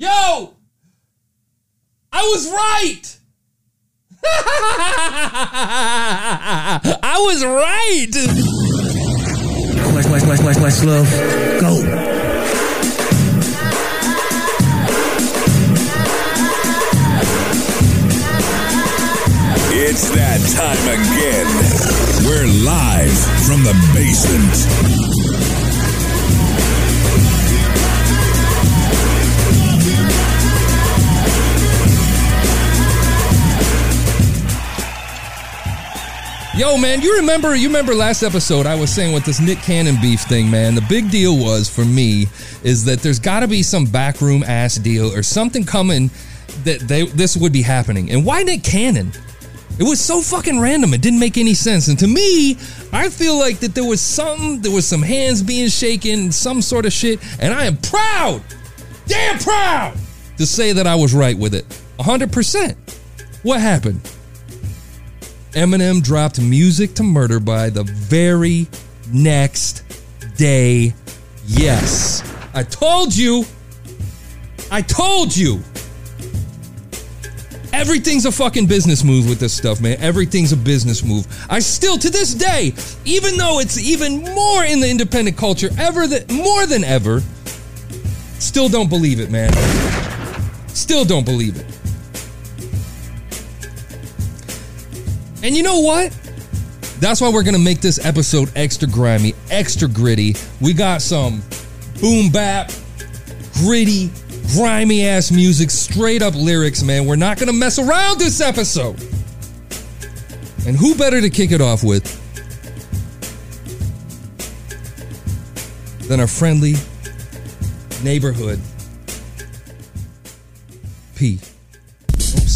Yo! I was right! I was right! West, West, West, West, West, love. Go. It's that time again. We're live from the basement. Yo, man, you remember you remember last episode I was saying with this Nick Cannon beef thing, man. The big deal was for me is that there's got to be some backroom ass deal or something coming that they this would be happening. And why Nick Cannon? It was so fucking random. It didn't make any sense. And to me, I feel like that there was something, there was some hands being shaken, some sort of shit, and I am proud, damn proud, to say that I was right with it. 100%. What happened? Eminem dropped Music to Murder by the very next day. Yes. I told you. I told you. Everything's a fucking business move with this stuff, man. Everything's a business move. I still, to this day, even though it's even more in the independent culture, ever that more than ever, still don't believe it, man. Still don't believe it. And you know what? That's why we're gonna make this episode extra grimy, extra gritty. We got some boom bap, gritty, grimy ass music, straight up lyrics, man. We're not gonna mess around this episode. And who better to kick it off with than our friendly neighborhood P.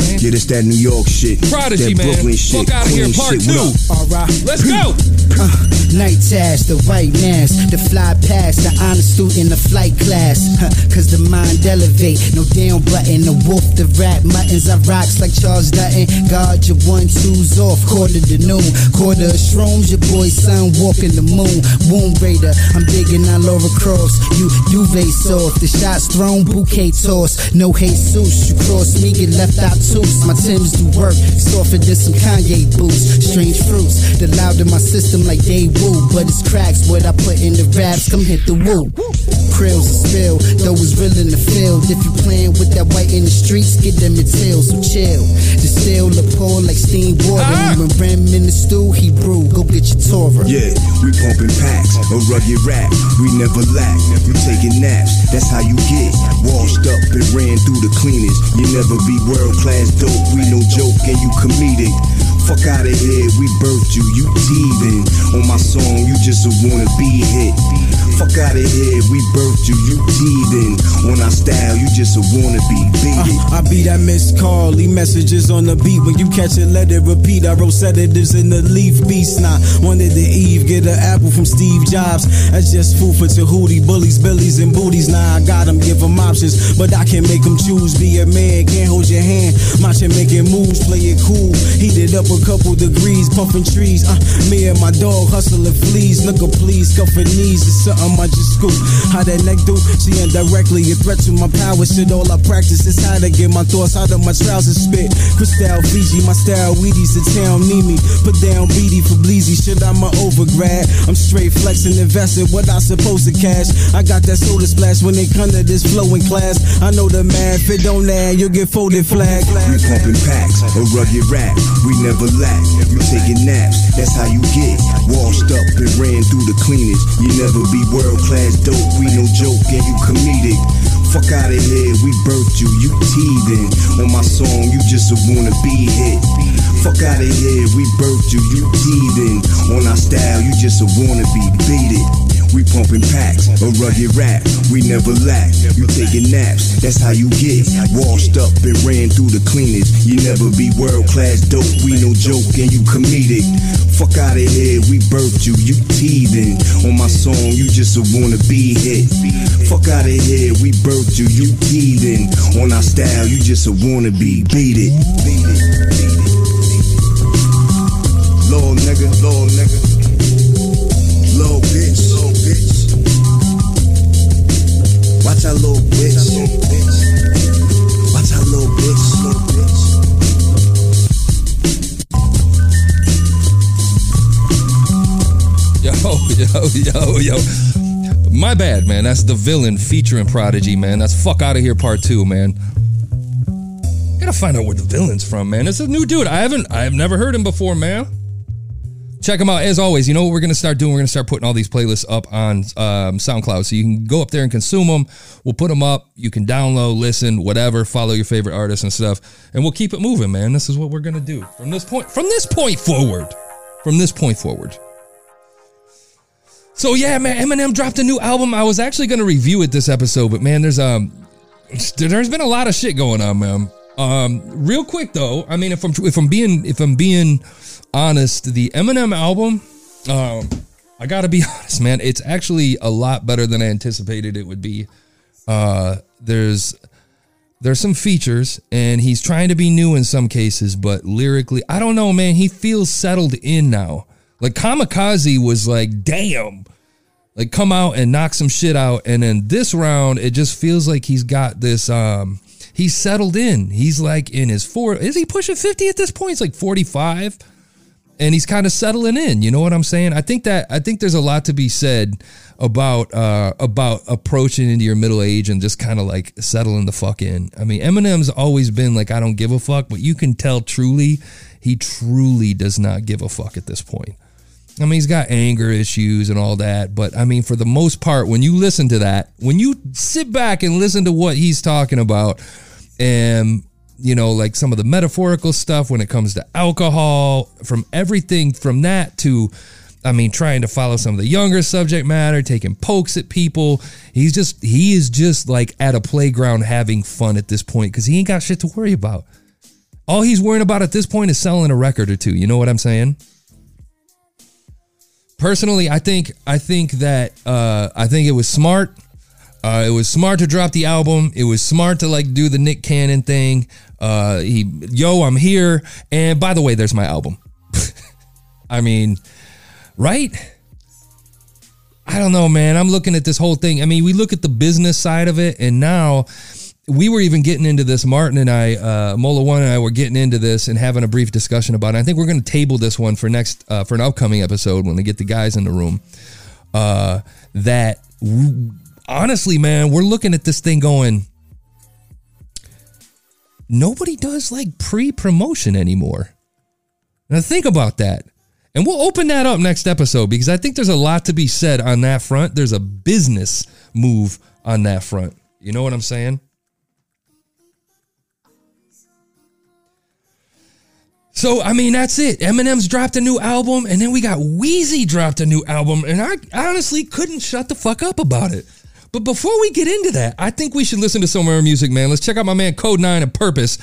Yeah, this that New York shit. Prodigy, that man. Brooklyn shit. Fuck outta here, part shit. Two. up? Alright. Let's go! Uh, Night task, the white mask, the fly past, the honest student, the flight class. Huh, Cause the mind elevate, no down button, the wolf, the rat, muttons, I rocks like Charles Dutton. Guard your one twos off, quarter to noon. Quarter of shrooms, your boy son walking the moon. Womb raider, I'm digging on Laura Cross. You, vase off, the shots thrown, bouquet toss. No Jesus, you cross me, get left out too. My Tim's do work, softer than some Kanye boots. Strange fruits, the loud in my system like they woo. But it's cracks, what I put in the raps, come hit the woo. Krills and spill, though it's real in the field. If you playing with that white in the streets, get them your tail, so chill. The pour like steam water. Ah. When Rem in the stew, he brew. Go get your Torah. Yeah, we pumping packs, a rugged rap, we never lack. You taking naps, that's how you get. Washed up and ran through the cleaners. You never be world class dope, we no joke and you comedic. Fuck out of here, we birthed you, you teething. On my song, you just a wanna be hit. Fuck out of here, we birthed you, you teething. On our style, you just a wanna be beat it. I be that call, leave messages on the beat. When you catch it, let it repeat. I wrote sedatives in the leaf beast. Nah, wanted to Eve, get an apple from Steve Jobs. That's just food for Tahuti, bullies, billies, and booties. Nah, I got them, give them options, but I can make them choose. Be a man, can't hold your hand. Matcha making moves, play it cool. Heated up a couple degrees, puffing trees. Uh, me and my dog hustling fleas. Look please, cuffing knees. It's something I just scoop. How that neck do? She indirectly a threat to my power. Shit, all I practice is how to get my thoughts out of my trousers spit. Crystal Fiji, my style Wheaties, the town need me. Put down beady for bleezy. Shit, I'm a overgrad. I'm straight flexing, invested. What I supposed to cash? I got that soda splash when they come to this flowing class. I know the math, it don't add, you'll get folded flag. We pumping packs, a rugged rap, we never lack. You taking naps, that's how you get. Washed up and ran through the cleaners. You never be world class dope, we no joke and you comedic. Fuck out of here, we birthed you, you teething. On my song, you just a wanna be hit. Fuck out of here, we birthed you, you teething. On our style, you just a wanna be beat it. We pumping packs, a rugged rap, we never lack. You taking naps, that's how you get. Washed up and ran through the cleaners. You never be world class dope, we no joke and you comedic. Fuck out of here, we birthed you, you teething. On my song, you just a wanna be hit. Fuck out of here, we birthed you, you teething. On our style, you just a wanna be beat it. Beat it, beat it. Little nigga, little nigga. Little bitch, little bitch. Watch out, little bitch. Yo, yo, yo. Yo. My bad, man. That's the villain featuring Prodigy, man. That's fuck out of here part two, man. Gotta find out where the villain's from, man. It's a new dude. I haven't, I have never heard him before, man. Check him out as always. You know what we're gonna start doing? We're gonna start putting all these playlists up on um, SoundCloud, so you can go up there and consume them. We'll put them up. You can download, listen, whatever. Follow your favorite artists and stuff, and we'll keep it moving, man. This is what we're gonna do from this point. From this point forward. From this point forward. So yeah, man, Eminem dropped a new album. I was actually gonna review it this episode, but man, there's um, there's been a lot of shit going on, man. Um, real quick though, I mean, if I'm if I'm being if I'm being honest, the Eminem album, um, I gotta be honest, man, it's actually a lot better than I anticipated it would be. Uh, there's there's some features, and he's trying to be new in some cases, but lyrically, I don't know, man. He feels settled in now. Like Kamikaze was like, damn, like come out and knock some shit out, and then this round, it just feels like he's got this. um He's settled in. He's like in his four. Is he pushing fifty at this point? It's like forty five and he's kind of settling in. You know what I'm saying? I think that I think there's a lot to be said about uh, about approaching into your middle age and just kind of like settling the fuck in. I mean, Eminem's always been like I don't give a fuck, but you can tell truly he truly does not give a fuck at this point. I mean, he's got anger issues and all that, but I mean, for the most part, when you listen to that, when you sit back and listen to what he's talking about, and you know, like some of the metaphorical stuff when it comes to alcohol, from everything from that to, I mean, trying to follow some of the younger subject matter, taking pokes at people. He's just, he is just like at a playground having fun at this point because he ain't got shit to worry about. All he's worrying about at this point is selling a record or two. You know what I'm saying? Personally, I think I think that uh, I think it was smart. Uh, it was smart to drop the album. It was smart to like do the Nick Cannon thing. Uh, he, yo, I'm here. And by the way, there's my album. I mean, right? I don't know, man. I'm looking at this whole thing. I mean, we look at the business side of it, and now we were even getting into this. Martin and I, uh, Mola One and I, were getting into this and having a brief discussion about it. I think we're going to table this one for next uh, for an upcoming episode when we get the guys in the room. Uh, that w- honestly, man, we're looking at this thing going. Nobody does like pre promotion anymore. Now think about that. And we'll open that up next episode because I think there's a lot to be said on that front. There's a business move on that front. You know what I'm saying? So I mean that's it. Eminem's dropped a new album, and then we got Weezy dropped a new album, and I honestly couldn't shut the fuck up about it. But before we get into that, I think we should listen to some of our music, man. Let's check out my man Code Nine and Purpose.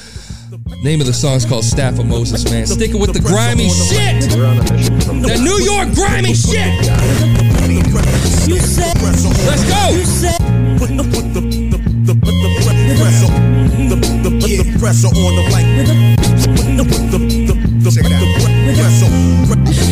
Name of the song is called Staff of Moses, man. Sticking with the grimy shit. The New York grimy shit. Let's go. The the put the pressure on the mic. Put the put the the the put the pre- pressure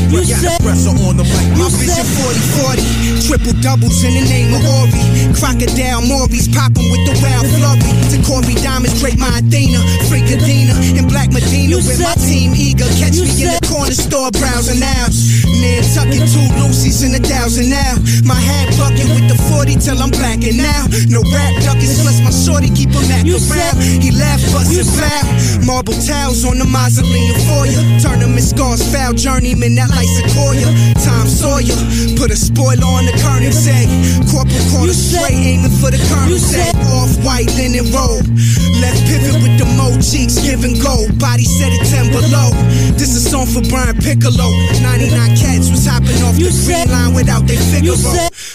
pre- said- pressure on the mic. My vision 40 40, triple doubles in the name of Ori. Crocodile Maurice popping with the wild flurry. To Corey Diamonds, Drake my Athena, Freak Freakadina, and Black Medina You with my said- team eager. Catch You me in the said- corner store browsing out. Nantucket, two Lucy's and a thousand now. My hat bucket with the 40 till I'm blacking now. No rap duckets, plus my shorty keep him back You around. said- He laugh, bust You and said- Marble towels on the mausoleum foyer. Tournament scars, foul journeyman, that like Sequoia. Tom Sawyer, put a spoiler on the Kerning say. Corporal corner You said- straight, aiming for the You say. Off white linen robe. Left pivot with the mo cheeks, giving gold. Body set at 10 below. This is song for Brian Piccolo. 99 cats was hopping off You the green said- line without their said-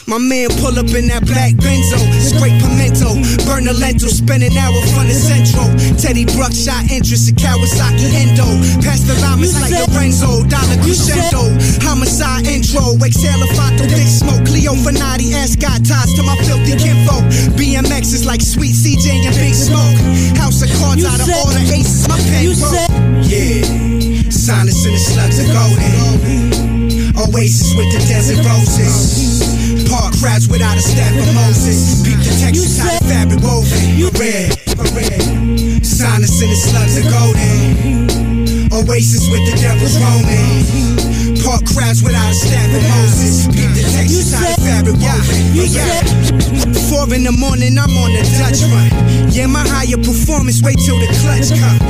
My man pull up in that black benzo, scrape pimento, burn the lentil, spend an hour from the central. Teddy Bruck shot interest in Kawasaki Endo. Pass the llamas like said- Lorenzo, Dollar You said- Crescendo. Homicide intro, exhale a Fato, big smoke. Cleo Fanati, Ascot ties to my filthy kinfolk. BMX is like Sweet CJ and Big Smoke. House of cards You out of all the aces, my pen You broke. said- Yeah, silence and the slugs are golden. Oasis with the desert roses. Park crowds without a staff of Moses. Peep the textures, how the fabric woven. Red, red. Silence and the slugs are golden. Oasis with the devil's roaming. Park crowds without a staff of Moses. Beat the Texas how the fabric woven. Yeah. Four in the morning, I'm on the Dutch run. Yeah, my higher performance, wait till the clutch come.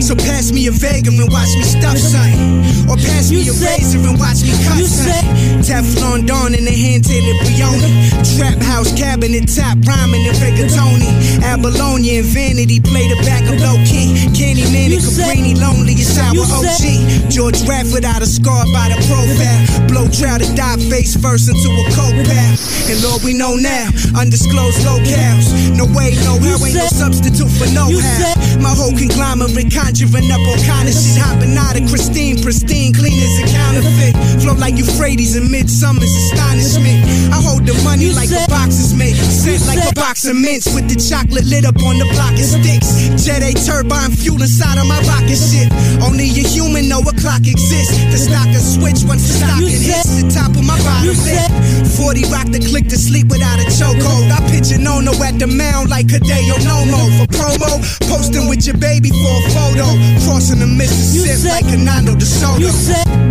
So pass me a Vega and watch me stuff something. Or pass me a razor and watch me cut something. Teflon Don in the hand tailored Brioni. Trap house cabinet top rhyming in rigatoni. Abalone and vanity play the back of low key. Candy man and Cabrini lonely is our OG. George Radford out of scar by the profile. Blow trout to die face first into a coke path. And Lord, we know now, undisclosed locales. No way, no how, ain't no substitute for no how. My whole conglomerate conjuring up all kind of shit. Hopping out of Christine, pristine, clean as a counterfeit. Flow like Euphrates in midsummer's astonishment. I hold the money like a box is made. Scent like a box of mints with the chocolate lit up on the block of sticks. Jet A turbine fuel inside of my rocket ship. Only a human know a clock exists. The stock a switch once the stock it hits the top of my bottom lip. 40 rock the click to sleep without a chokehold. I picture Nono at the mound like Hideo Nomo for promo. Posting with your baby for a photo. Crossing the Mississippi like Hernando de Soto.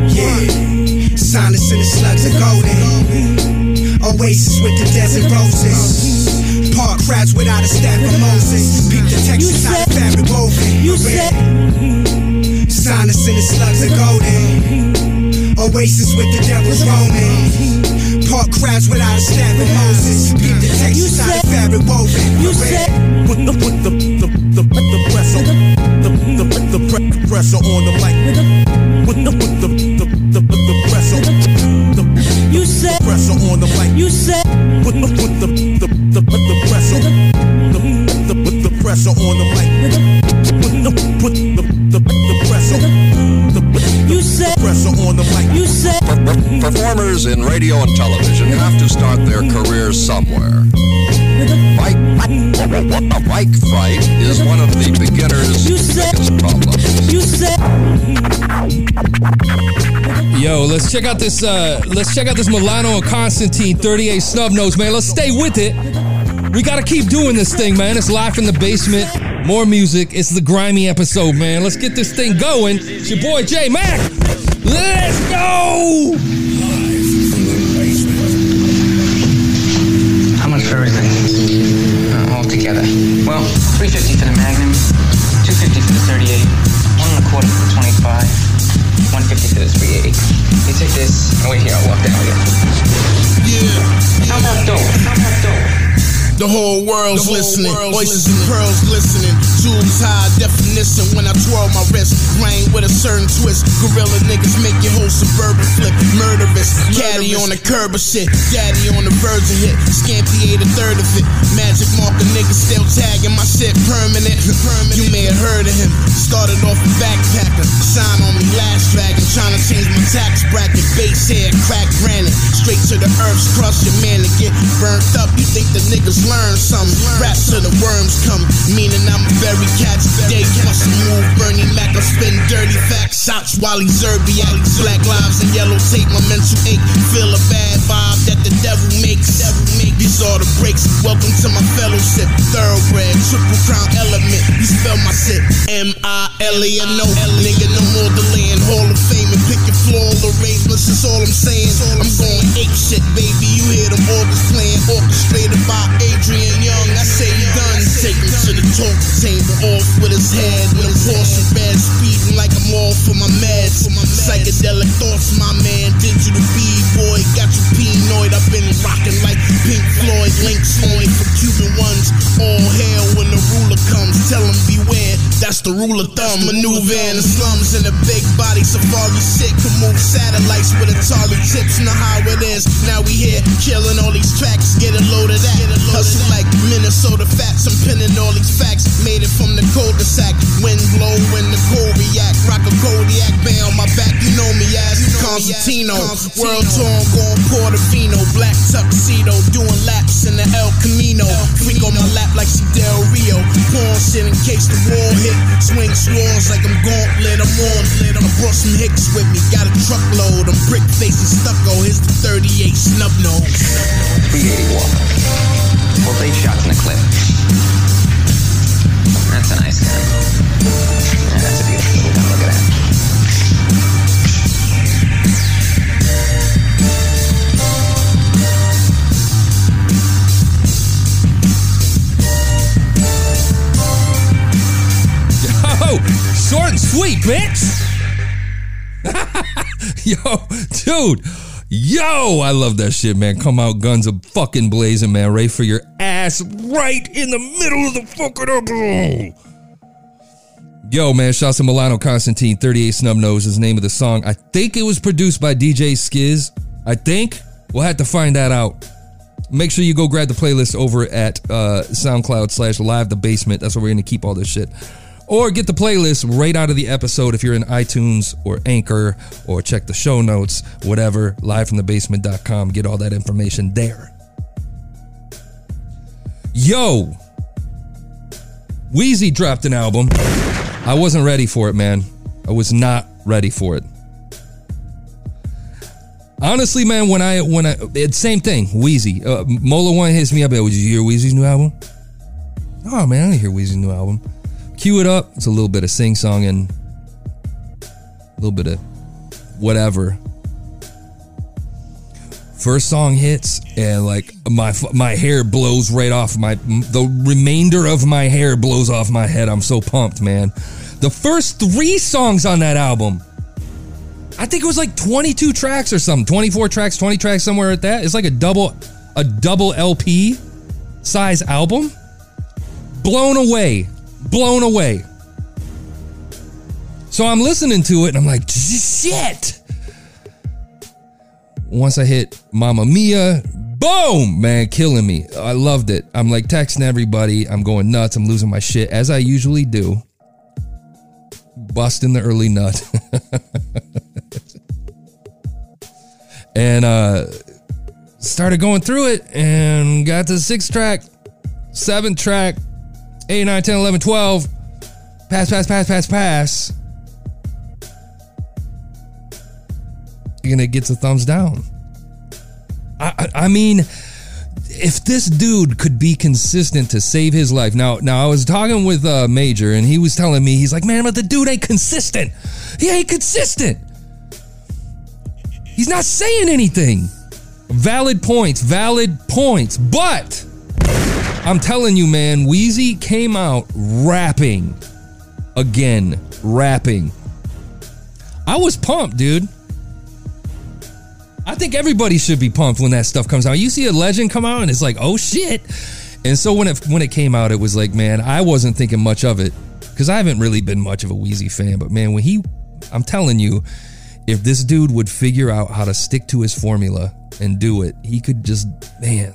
Yeah. Silence in the slugs are golden. Oasis with the desert roses. Park crowds without a staff of Moses. Peep the Texas out of fabric woven. You said. Silence in the slugs are golden. Oasis with the devil's roaming. Park crowds without a staff of Moses. Peep the Texas out of fabric woven. You said. Put the put the the the, the pressure the the the pre- pressure on the mic. Put the put the the the, the pressure the you said pressure on the mic. You said put the put the the the, the pressure the the put the pressure on the mic. Put the put the the, the pressure the you said pressure on the mic. You said Performers in radio and television have to start their careers somewhere. Bike, fight is one of the beginner's biggest problems. You Yo, let's check out this. uh Let's check out this Milano and Constantine 38 snub nose, man. Let's stay with it. We gotta keep doing this thing, man. It's live in the basement. More music. It's the grimy episode, man. Let's get this thing going. It's your boy J Mac. Let's go. For everything? Uh, all together. Well, 350 for the Magnum, 250 for the 38, one and a quarter for the 25, 150 for the 380. You take this, and wait here, I'll walk down you. Yeah. How about dope? How about dope? The whole world's listening. Oysters and pearls glistening. Jewels high definition when I twirl my wrist. Brain with a certain twist. Gorilla niggas make your whole suburban flip. Murderous. Caddy on the curb of shit. Daddy on the virgin hit. Scampy ate a third of it. Magic marker niggas still tagging my shit permanent. permanent. You may have heard of him. Started off a backpacker. Sign on me last dragon. Trying to change my tax bracket. Base head, crack granite. Straight to the earth's crust. Your man to get burnt up. You think the niggas learn something? Rap till the worms come. Meaning I'm a very catch. Day muscle move. Bernie Mac. I spin dirty facts. Shots while he's Zerbiak. Black lives and yellow tape. My mental ache. Feel a bad vibe that the devil makes. Devil make these all the breaks. Welcome to my fellowship. Thoroughbred. Triple crown element. You spell my shit. M I L E N O. Nigga, no more delaying. Hall of Fame and pick your floor. All arrangements. That's all I'm saying. All I'm going ape shit, baby. You hear them organs playing. Orchestrated by Adrian Younge. I say done. Take him to the talk chamber. Off with his head. With a Porsche bad speeding like I'm off for my meds. Psychedelic thoughts, my man. Digital B-boy. Got you penoid. I've been rocking like Pink Floyd. Links on for Cuban ones. All hail when the ruler comes. Tell him beware. That's the rule of thumb. Maneuver in the slums in a big body safari shit. Can move satellites with Atari chips. Know how it is. Now we here killing all these tracks. Get loaded load of that. Hustle like Minnesota fats. I'm pinning all these facts. Made it from the cul-de-sac. Wind blow when the cold react. Rock a Kodiak band on my back. You know me as Constantino. World tour going Portofino. Black tuxedo. Doing laps in the El Camino. Freak on my lap like she Del Rio. Porn shit in case the wall hit. Swing swords like I'm gauntlet. I'm lit. I brought some hicks with me. Got a truckload. I'm brick face and stucco. Here's the 38 snub nose. 381. Both eight shots in the clip. That's a nice gun. Yeah, that's a beautiful gun. Look at that. Short and sweet, bitch. Yo, dude. Yo, I love that shit, man. Come out, guns a fucking blazing, man. Ray for your ass right in the middle of the fucking elbow. Yo, man, shouts to Milano Constantine, 38 Snub Nose is the name of the song. I think it was produced by DJ Skizz. I think. We'll have to find that out. Make sure you go grab the playlist over at uh, SoundCloud slash Live the Basement. That's where we're going to keep all this shit. Or get the playlist right out of the episode if you're in iTunes or Anchor or check the show notes, whatever, livefromthebasement.com. Get all that information there. Yo, Weezy dropped an album. I wasn't ready for it, man. I was not ready for it. Honestly, man, when I when I it's same thing, Weezy. Uh, Mola one hits me up. Did you hear Weezy's new album? Oh man, I didn't hear Weezy's new album. Cue it up. It's a little bit of sing song and a little bit of whatever. First song hits and like my my hair blows right off my the remainder of my hair blows off my head. I'm so pumped, man. The first 3 songs on that album I think it was like 22 tracks or something, 24 tracks, 20 tracks somewhere at that. It's like a double a double LP size album. Blown away. Blown away. So I'm listening to it and I'm like, shit. Once I hit Mamma Mia, boom, man, killing me. I loved it. I'm like texting everybody. I'm going nuts. I'm losing my shit as I usually do. Busting the early nut. and uh started going through it and got to sixth track, seventh track, 8, 9, 10, 11, 12. Pass, pass, pass, pass, pass. And it gets a thumbs down. I, I, I mean, if this dude could be consistent to save his life. Now, now I was talking with uh, Major, and he was telling me he's like, man, but the dude ain't consistent. He ain't consistent. He's not saying anything. Valid points, valid points. But I'm telling you, man, Weezy came out rapping again, rapping. I was pumped, dude. I think everybody should be pumped when that stuff comes out. You see a legend come out and it's like, oh shit. And so when it when it came out, it was like, man, I wasn't thinking much of it because I haven't really been much of a Wheezy fan. But man, when he, I'm telling you, if this dude would figure out how to stick to his formula and do it, he could just, man.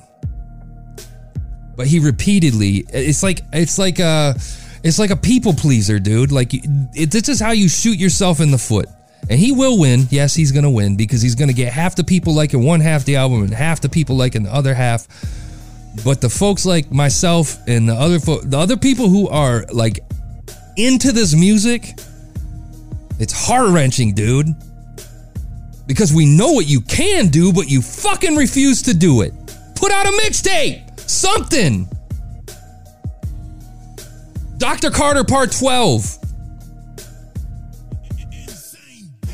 But he repeatedly, it's like it's like a, it's like a people pleaser, dude. Like it, this is how you shoot yourself in the foot. And he will win. Yes, he's going to win because he's going to get half the people liking one half the album and half the people liking the other half. But the folks like myself and the other fo- the other people who are like into this music, it's heart wrenching, dude. Because we know what you can do, but you fucking refuse to do it. Put out a mixtape, something. Dr. Carter Part 12.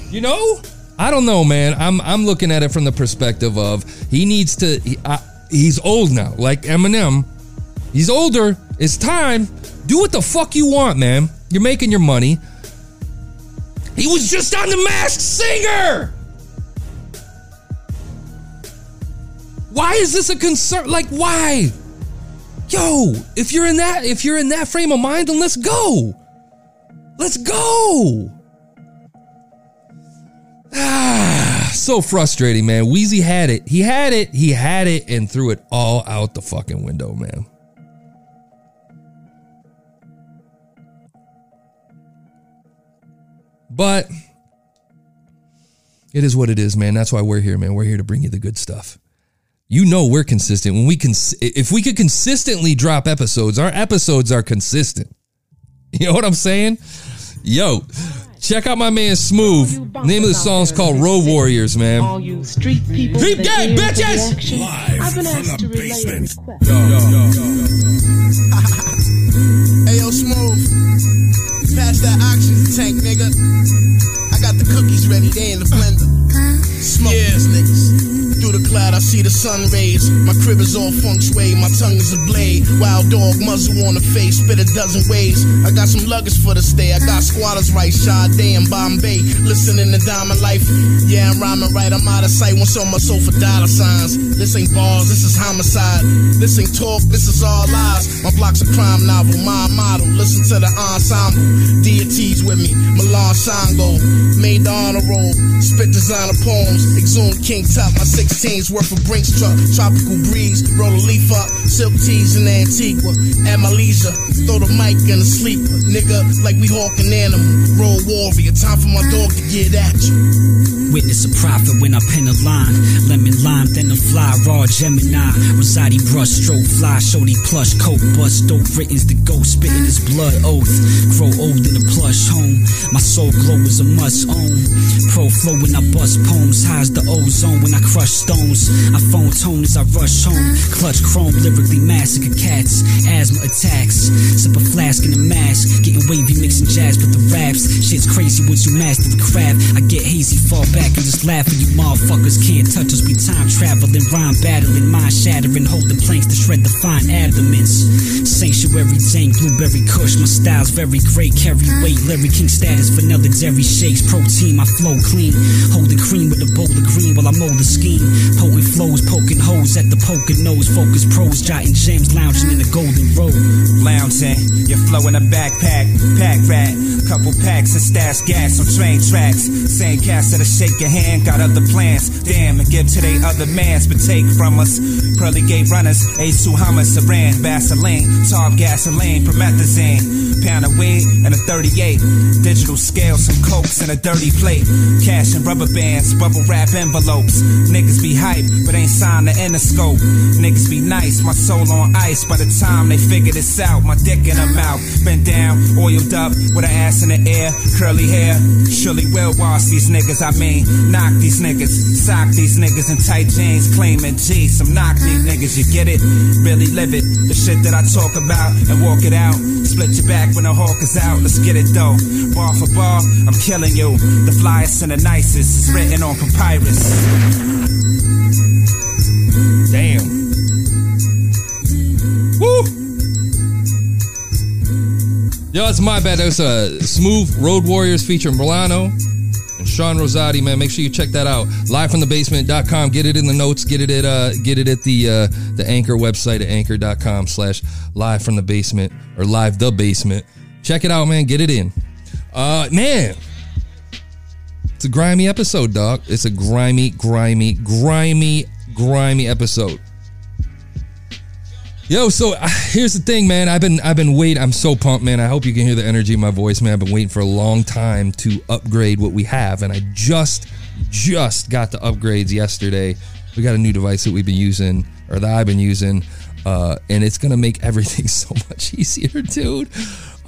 You know? I don't know, man. I'm I'm looking at it from the perspective of he needs to. He, uh, he's old now, like Eminem. He's older. It's time. Do what the fuck you want, man. You're making your money. He was just on the Masked Singer. Why is this a concern? Like, why? Yo, if you're in that, if you're in that frame of mind, then let's go. Let's go. Ah, so frustrating, man. Weezy had it. He had it. He had it and threw it all out the fucking window, man. But it is what it is, man. That's why we're here, man. We're here to bring you the good stuff. You know we're consistent. When we can if we could consistently drop episodes, our episodes are consistent. You know what I'm saying? Yo, check out my man Smooth. Name of the song's called Road Warriors, man. All you street people. Keep that gang, bitches! reaction, I've been asked to relay a request. Hey yo, smooth. Pass that oxygen tank, nigga. I got the cookies ready, they in the blender. Smoke these niggas. Through the cloud, I see the sun rays. My crib is all feng shui, my tongue is a blade. Wild dog muzzle on the face, spit a dozen ways. I got some luggage for the stay. I got squatters right, Sade and Bombay. Listening to Diamond Life. Yeah, I'm rhyming right. I'm out of sight. Once on my sofa, dollar signs. This ain't bars, this is homicide. This ain't talk, this is all lies. My block's a crime novel, my model. Listen to the ensemble. Deities with me, Milan Sango. Made the honor roll. Spit designer poems. Exhume King Top. My 16's worth of Brinks truck. Tropical breeze. Roll a leaf up. Silk tees in Antigua. At my leisure. Throw the mic in the sleeper. Nigga, like we hawk an animal. Roll warrior. Time for my dog to get at you. Witness a prophet when I pen a line. Lemon lime, then a fly, raw Gemini. Rosati brush, stroke fly, shorty plush, coat, bust, dope, written's the ghost, spitting his blood oath. Grow old in a plush home. My soul glow is a must own. Pro flow when I bust poems, high as the ozone when I crush stones. I phone tone as I rush home. Clutch chrome, lyrically massacre cats. Asthma attacks. Sip a flask in a mask. Getting wavy, mixing jazz with the raps. Shit's crazy once you master the craft. I get hazy, fall back and just laugh at you motherfuckers can't touch us. We time traveling, rhyme battling, mind shattering, holding planks to shred the fine adamants. Sanctuary dank, blueberry kush. My style's very great, carry weight, Larry King status, vanilla dairy shakes, protein, my flow clean. Holding cream with a bowl of green while I mold the scheme. Potent flows, poking holes at the poking nose. Focus pros, jotting gems, lounging in the golden road. Lounging, your flow in a backpack, pack rat. Couple packs of stash gas on train tracks. Same cast that'll shake your hand, got other plans. Damn, and give to they other mans, but take from us. Pearly gate runners, A2 hummus, Saran, Vaseline, Tar gasoline, promethazine. Pound of weed and a 38. Digital scale, some cokes and a dirty plate. Cash and rubber bands, bubble wrap envelopes. Niggas be hype, but ain't signed the Interscope. Niggas be nice, my soul on ice. By the time they figure this out, my dick in her mouth. Been down, oiled up, with an ass in the air, curly hair. Surely will wash these niggas, I mean, knock these niggas, sock these niggas in tight jeans, claiming G. Some knock these niggas, you get it? Really live it. The shit that I talk about and walk it out. Split your back when the hawk is out, let's get it though. Bar for bar, I'm killing you. The flyest and the nicest is written on papyrus. Damn. Woo! Yo, that's my bad. That was a smooth Road Warriors featuring Milano and Sean Rosati, man. Make sure you check that out. Live from the basement.com. Get it in the notes. Get it at uh get it at the uh the anchor website at anchor.com slash live from the basement or live the basement. Check it out, man. Get it in. Uh man. It's a grimy episode, dog. It's a grimy, grimy, grimy, grimy episode. Yo, so here's the thing, man. I've been I've been waiting. I'm so pumped, man. I hope you can hear the energy in my voice, man. I've been waiting for a long time to upgrade what we have, and I just just got the upgrades yesterday. We got a new device that we've been using, or that I've been using, uh, and it's gonna make everything so much easier, dude.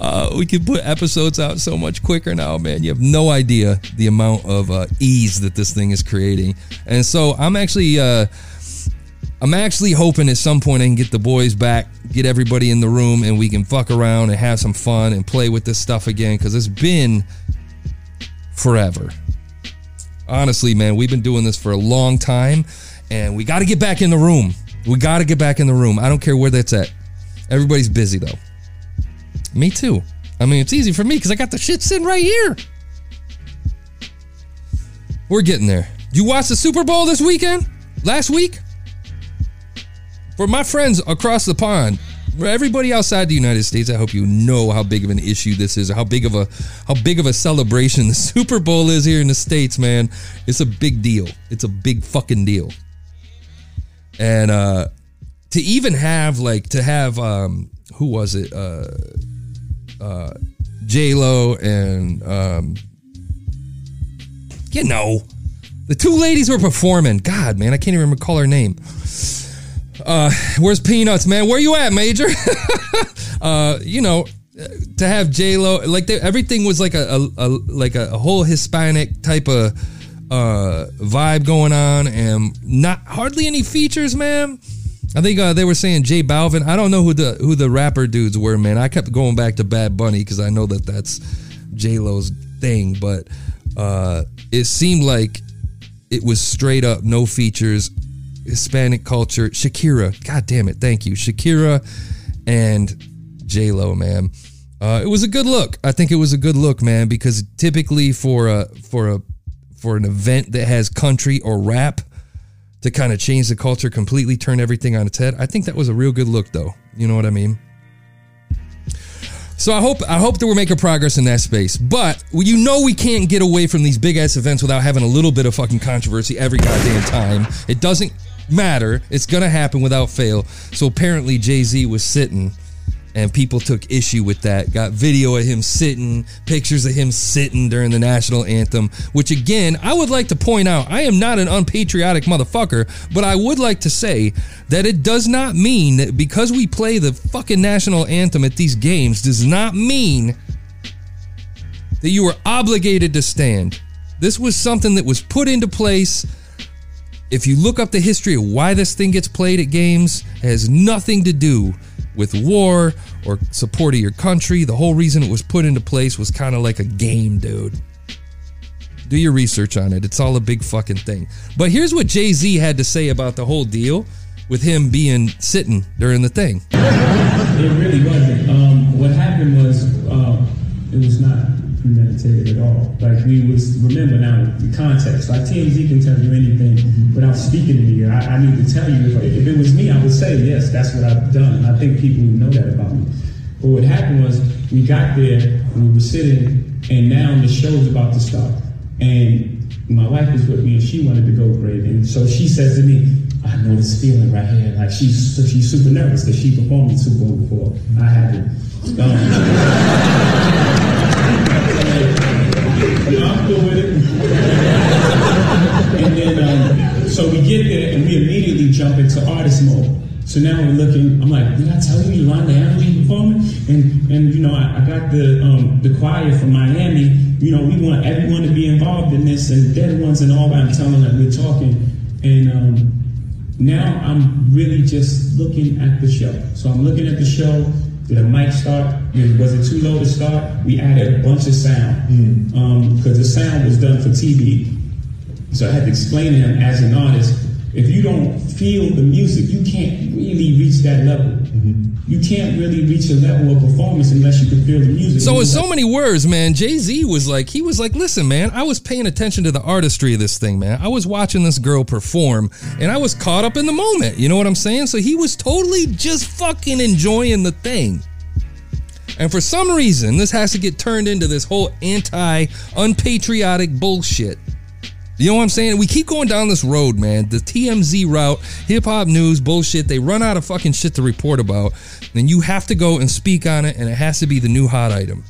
Uh, we can put episodes out so much quicker now, man. You have no idea the amount of uh, ease that this thing is creating, and so I'm actually. Uh, I'm actually hoping at some point I can get the boys back, get everybody in the room, and we can fuck around and have some fun and play with this stuff again because it's been forever. Honestly, man, we've been doing this for a long time and we got to get back in the room. We got to get back in the room. I don't care where that's at. Everybody's busy though. Me too. I mean, it's easy for me because I got the shit sitting right here. We're getting there. You watch the Super Bowl this weekend? Last week? For my friends across the pond, for everybody outside the United States, I hope you know how big of an issue this is, how big of a how big of a celebration the Super Bowl is here in the states, man. It's a big deal. It's a big fucking deal. And uh to even have like to have um who was it? Uh uh J Lo and um you know the two ladies were performing. God, man, I can't even recall her name. Uh, where's Peanuts, man? Where you at, Major? uh, you know, to have J Lo, like they, everything was like a, a, a like a, whole Hispanic type of uh, vibe going on, and not hardly any features, man. I think uh, they were saying J Balvin. I don't know who the who the rapper dudes were, man. I kept going back to Bad Bunny because I know that that's J Lo's thing, but uh, it seemed like it was straight up no features Hispanic culture. Shakira, god damn it, thank you, Shakira, and J Lo, man. Uh, it was a good look. I think it was a good look, man, because typically for a for a for an event that has country or rap to kind of change the culture completely, turn everything on its head. I think that was a real good look, though. You know what I mean? So I hope I hope that we're making progress in that space. But you know we can't get away from these big ass events without having a little bit of fucking controversy every goddamn time. It doesn't matter. It's gonna happen without fail. So apparently Jay Z was sitting and people took issue with that. Got video of him sitting, pictures of him sitting during the national anthem, which again, I would like to point out, I am not an unpatriotic motherfucker, but I would like to say that it does not mean that because we play the fucking national anthem at these games does not mean that you are obligated to stand. This was something that was put into place if you look up the history of why this thing gets played at games, has nothing to do with war or support of your country. The whole reason it was put into place was kind of like a game, dude. Do your research on it. It's all a big fucking thing. But here's what Jay Z had to say about the whole deal with him being sitting during the thing. It really wasn't. Um, what happened was uh, it was not premeditated at all. Like we was remember now the context. Like TMZ can tell you anything without speaking to me. I, I need to tell you if, if it was me, I would say yes, that's what I've done. And I think people know that about me. But what happened was we got there, we were sitting, and now the show show's about to start. And my wife was with me, and she wanted to go great. And so she says to me, I know this feeling right here. Like she's she's super nervous because she performed in Super Bowl before. I haven't. Um, you know, I'm cool with it. and then, um, so we get there and we immediately jump into artist mode. So now we're looking. I'm like, did I tell you Yolanda Adams performing? And and you know, I, I got the um, the choir from Miami. You know, we want everyone to be involved in this, and they're the ones and all that. I'm telling them we're talking, and um, now I'm really just looking at the show. So I'm looking at the show. Did a mic start? Was it too low to start? We added a bunch of sound because the sound was done for TV. So I had to explain to him as an artist, if you don't feel the music, you can't really reach that level. Mm-hmm. You can't really reach a level of performance unless you can feel the music. So in You so many words, man, Jay Z was like, he was like, listen, man, I was paying attention to the artistry of this thing, man. I was watching this girl perform, and I was caught up in the moment. You know what I'm saying? So he was totally just fucking enjoying the thing. And for some reason, this has to get turned into this whole anti unpatriotic bullshit. You know what I'm saying? We keep going down this road, man. The TMZ route, hip hop news, bullshit. They run out of fucking shit to report about. Then you have to go and speak on it, and it has to be the new hot item.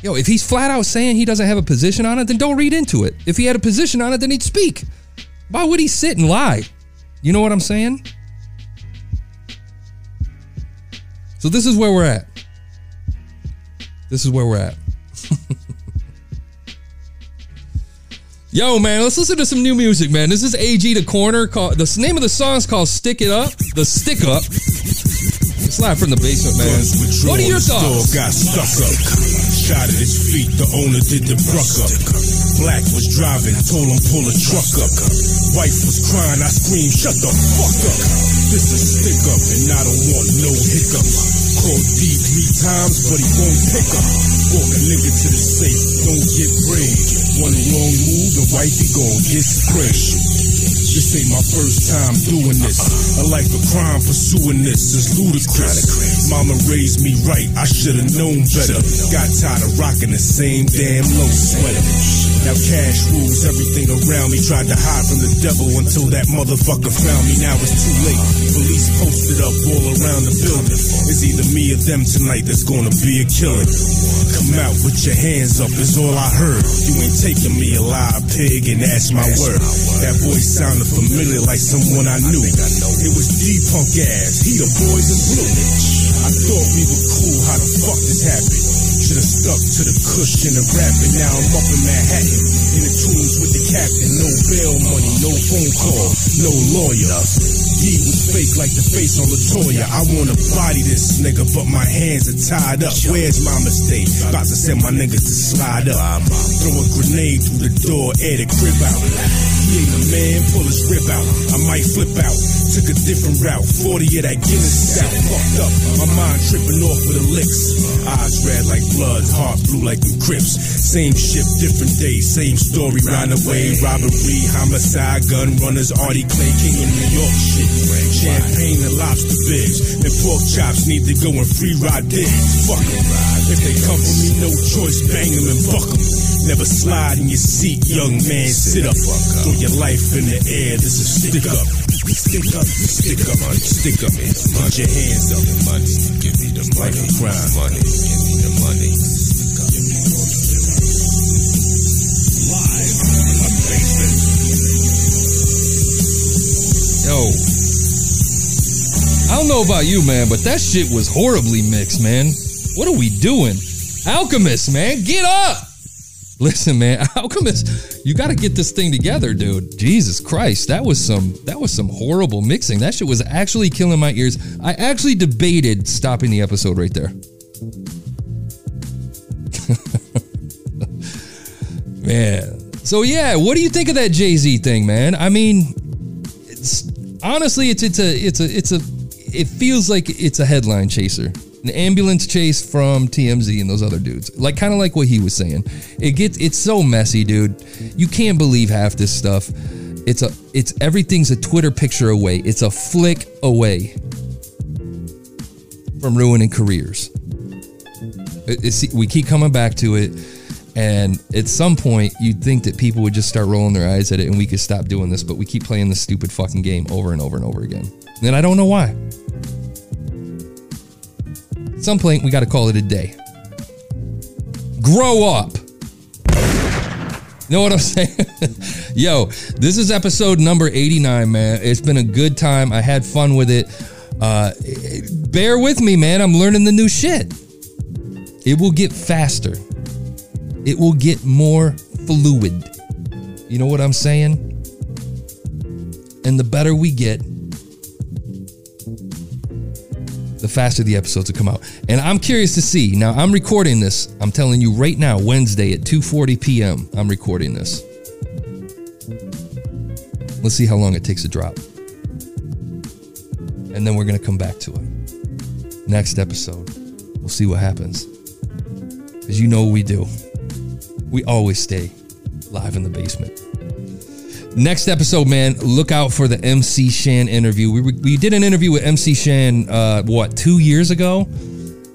Yo, if he's flat out saying he doesn't have a position on it, then don't read into it. If he had a position on it, then he'd speak. Why would he sit and lie? You know what I'm saying? So this is where we're at. This is where we're at. Yo, man, let's listen to some new music, man. This is AG the Corner. Called, the name of the song is called Stick It Up. The Stick Up. It's live from the basement, man. What are your thoughts? Got stuck up. Shot at his feet, the owner did the bruck up. Black was driving, told him pull a truck up. Wife was crying, I screamed, shut the fuck up. This a stick up, and I don't want no hiccup. Called D three times, but he won't pick up. Walk a nigga to the safe, don't get brave. One wrong move, the wifey gon' get scratched. This ain't my first time doing this. A life of crime pursuing this is ludicrous. Mama raised me right, I should've known better. Got tired of rocking the same damn low sweater. Now cash rules everything around me. Tried to hide from the devil until that motherfucker found me. Now it's too late. Police posted up all around the building. It's either me or them tonight that's gonna be a killing. Come out with your hands up is all I heard. You ain't taking me alive, pig, and that's my word. That voice sounded familiar like someone I knew. It was D-Punk ass, he the boys in blue. I thought we were cool, how the fuck this happened? Should've stuck to the cushion of rapping, now I'm up in Manhattan. In the tunes with the captain, no bail money, no phone call, no lawyer. beat was fake like the face on Latoya. I wanna body this nigga, but my hands are tied up. Where's my mistake? About to send my niggas to slide up. Throw a grenade through the door, air the crib out. He ain't a man, pull his rib out. I might flip out. Took a different route. 40 of that Guinness stout. Fucked up. My mind tripping off of the licks. Eyes red like blood, heart blue like them crips. Same ship, different day, same story. Round away, robbery, homicide, gun runners, Artie Clay, King of New York shit. Champagne and lobster bibs. And pork chops need to go and free ride digs. Fuck 'em. If they come for me, no choice, bang 'em and buck 'em. Never slide in your seat, young man, sit up. Throw your life in the air, this is stick up. Stick up, stick up, stick up. Put your hands up, money. Give me the money, crime, money. Give me the money. Live my basement. Yo. I don't know about you, man, but that shit was horribly mixed, man. What are we doing? Alchemist, man, get up! Listen, man, Alchemist, you got to get this thing together, dude. Jesus Christ, that was some that was some horrible mixing. That shit was actually killing my ears. I actually debated stopping the episode right there. man. So yeah, what do you think of that Jay Z thing, man? I mean, it's honestly, it's it's a it's a it's a it feels like it's a headline chaser, an ambulance chase from TMZ and those other dudes, like kind of like what he was saying. It gets it's so messy, dude. You can't believe half this stuff. It's a it's everything's a Twitter picture away. It's a flick away from ruining careers. It- we keep coming back to it. And at some point, you'd think that people would just start rolling their eyes at it and we could stop doing this, but we keep playing this stupid fucking game over and over and over again. And I don't know why. At some point, we got to call it a day. Grow up. You know what I'm saying? Yo, this is episode number 89, man. It's been a good time. I had fun with it. Uh, bear with me, man. I'm learning the new shit. It will get faster. It will get more fluid. You know what I'm saying? And the better we get, the faster the episodes will come out. And I'm curious to see. Now I'm recording this. I'm telling you right now, Wednesday at 2:40 p.m. I'm recording this. Let's see how long it takes to drop. And then we're going to come back to it. Next episode. We'll see what happens. Cuz you know what we do. We always stay live in the basement. Next episode, man, look out for the MC Shan interview. We, we did an interview with MC Shan, uh, what, two years ago?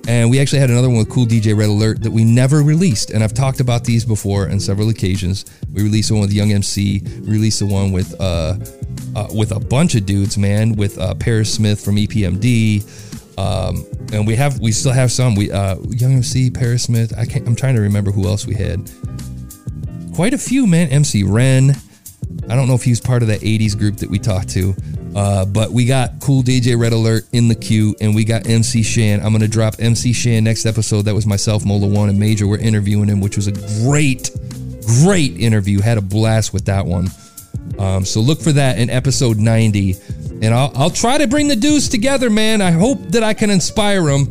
And we actually had another one with Kool DJ Red Alert that we never released. And I've talked about these before on several occasions. We released the one with Young MC. We released the one with uh, uh, with a bunch of dudes, man, with uh, Parrish Smith from EPMD. Um, and we have we still have some. We uh, Young MC, Parrish Smith. I can't. I'm trying to remember who else we had. Quite a few, man. MC Ren. I don't know if he was part of that 80s group that we talked to. Uh, but we got Kool DJ Red Alert in the queue, and we got MC Shan. I'm gonna drop MC Shan next episode. That was myself, Mola One, and Major. We're interviewing him, which was a great, great interview. Had a blast with that one. Um, so look for that in episode 90, and I'll, I'll try to bring the dudes together, man. I hope that I can inspire them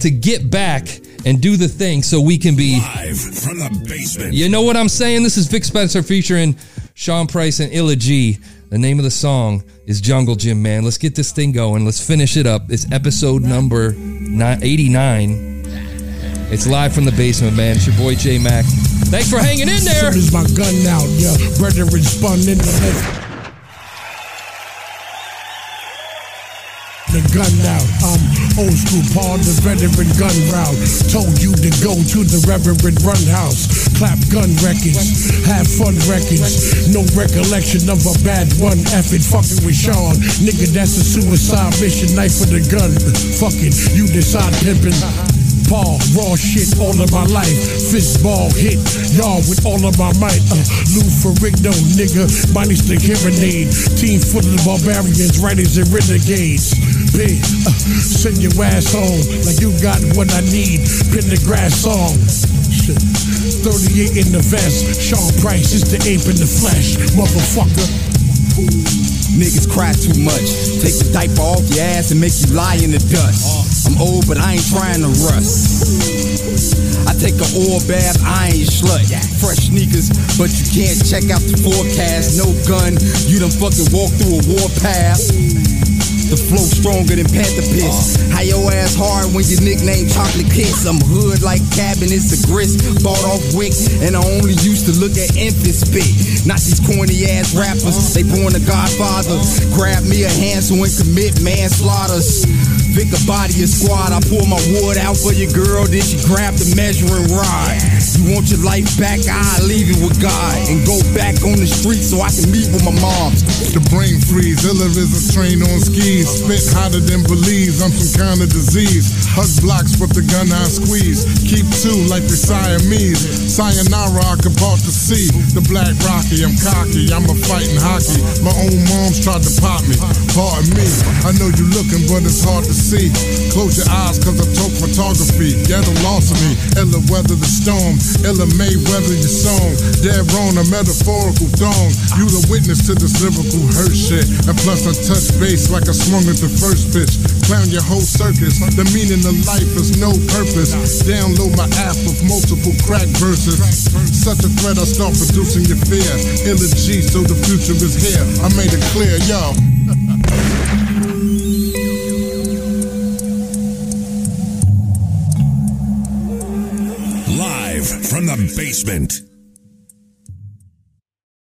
to get back and do the thing, so we can be Live from the basement. you know what I'm saying? This is Vic Spencer featuring Sean Price and Illa Ghee. The name of the song is Jungle Gym, man. Let's get this thing going. Let's finish it up. It's episode number 89. It's live from the basement, man. It's your boy J Mac. Thanks for hanging in there. Soon as my gun out, yeah, brethren spun in the middle. The gun out. I'm old school Paul, the veteran gun route. Told you to go to the Reverend Run House. Clap gun records, have fun records. No recollection of a bad one. Effing fucking with Sean. Nigga, that's a suicide mission. Knife for the gun. Fucking, you decide pimping. Paul, raw shit all of my life. Fist ball hit, y'all with all of my might. Uh, Lou Ferrigno, nigga, minus the hearing aid. Team full of barbarians, writers and renegades. Big, uh, send your ass home like you got what I need. Pin the grass song. Shit. 38 in the vest. Sean Price is the ape in the flesh, motherfucker. Niggas cry too much. Take the diaper off your ass and make you lie in the dust. I'm old, but I ain't trying to rust. I take a oil bath, I ain't slut. Fresh sneakers, but you can't check out the forecast. No gun, you done fucking walk through a war path. The flow stronger than Panther Piss. How your ass hard when your nickname Chocolate Kiss? I'm hood like cabin, it's of grist, bought off wick, and I only used to look at infants spit. Not these corny ass rappers, they born a godfather. Grab me a handsaw and commit manslaughters. Vic a body a squad, I pull my wood out for your girl, then she grab the measuring rod. You want your life back, I leave it with God and go back on the street so I can meet with my moms. The brain freeze, iller is a train on skis. Spit hotter than Belize, I'm some kind of disease. Hug blocks with the gun I squeeze. Keep two like the Siamese. Sayonara, I can part the sea. The black Rocky, I'm cocky, I'm a fighting hockey. My own mom's tried to pop me. Pardon me, I know you're looking, but it's hard to see. Close your eyes, cause I talk photography. Ghetto lost me, illa weather the storm. Illa may weather your song. Dead wrong, a metaphorical dong. You the witness to this lyrical hurt shit. And plus I touch base like I swung at the first pitch. Clown your whole circus. The meaning of life is no purpose. Download my app with multiple crack verses. Such a threat, I start producing your fear. Illa Ghee, so the future is here. I made it clear, yo. from the basement.